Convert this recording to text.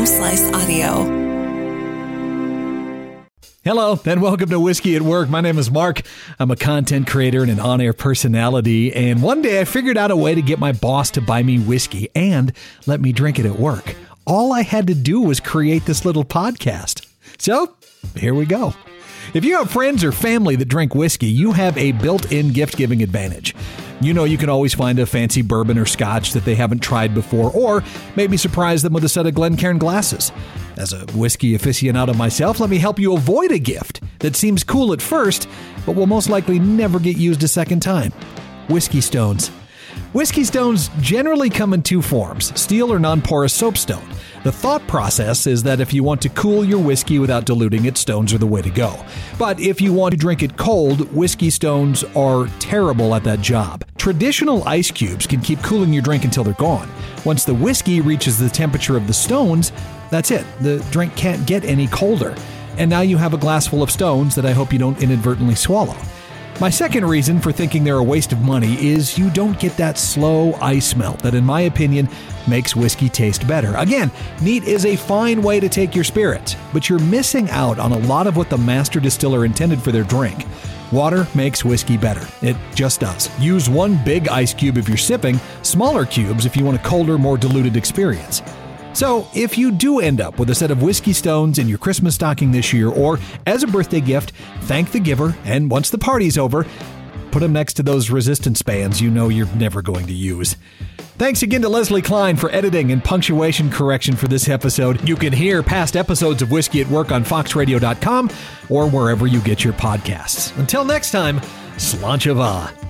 Home Slice Audio. Hello, and welcome to Whiskey at Work. My name is Mark. I'm a content creator and an on air personality. And one day I figured out a way to get my boss to buy me whiskey and let me drink it at work. All I had to do was create this little podcast. So here we go. If you have friends or family that drink whiskey, you have a built in gift giving advantage. You know, you can always find a fancy bourbon or scotch that they haven't tried before, or maybe surprise them with a set of Glencairn glasses. As a whiskey aficionado myself, let me help you avoid a gift that seems cool at first, but will most likely never get used a second time whiskey stones. Whiskey stones generally come in two forms steel or non porous soapstone. The thought process is that if you want to cool your whiskey without diluting it, stones are the way to go. But if you want to drink it cold, whiskey stones are terrible at that job. Traditional ice cubes can keep cooling your drink until they're gone. Once the whiskey reaches the temperature of the stones, that's it. The drink can't get any colder. And now you have a glass full of stones that I hope you don't inadvertently swallow. My second reason for thinking they're a waste of money is you don't get that slow ice melt that, in my opinion, makes whiskey taste better. Again, neat is a fine way to take your spirits, but you're missing out on a lot of what the master distiller intended for their drink. Water makes whiskey better. It just does. Use one big ice cube if you're sipping, smaller cubes if you want a colder, more diluted experience. So, if you do end up with a set of whiskey stones in your Christmas stocking this year, or as a birthday gift, thank the giver, and once the party's over, put them next to those resistance bands you know you're never going to use. Thanks again to Leslie Klein for editing and punctuation correction for this episode. You can hear past episodes of Whiskey at Work on foxradio.com or wherever you get your podcasts. Until next time, Slanchava.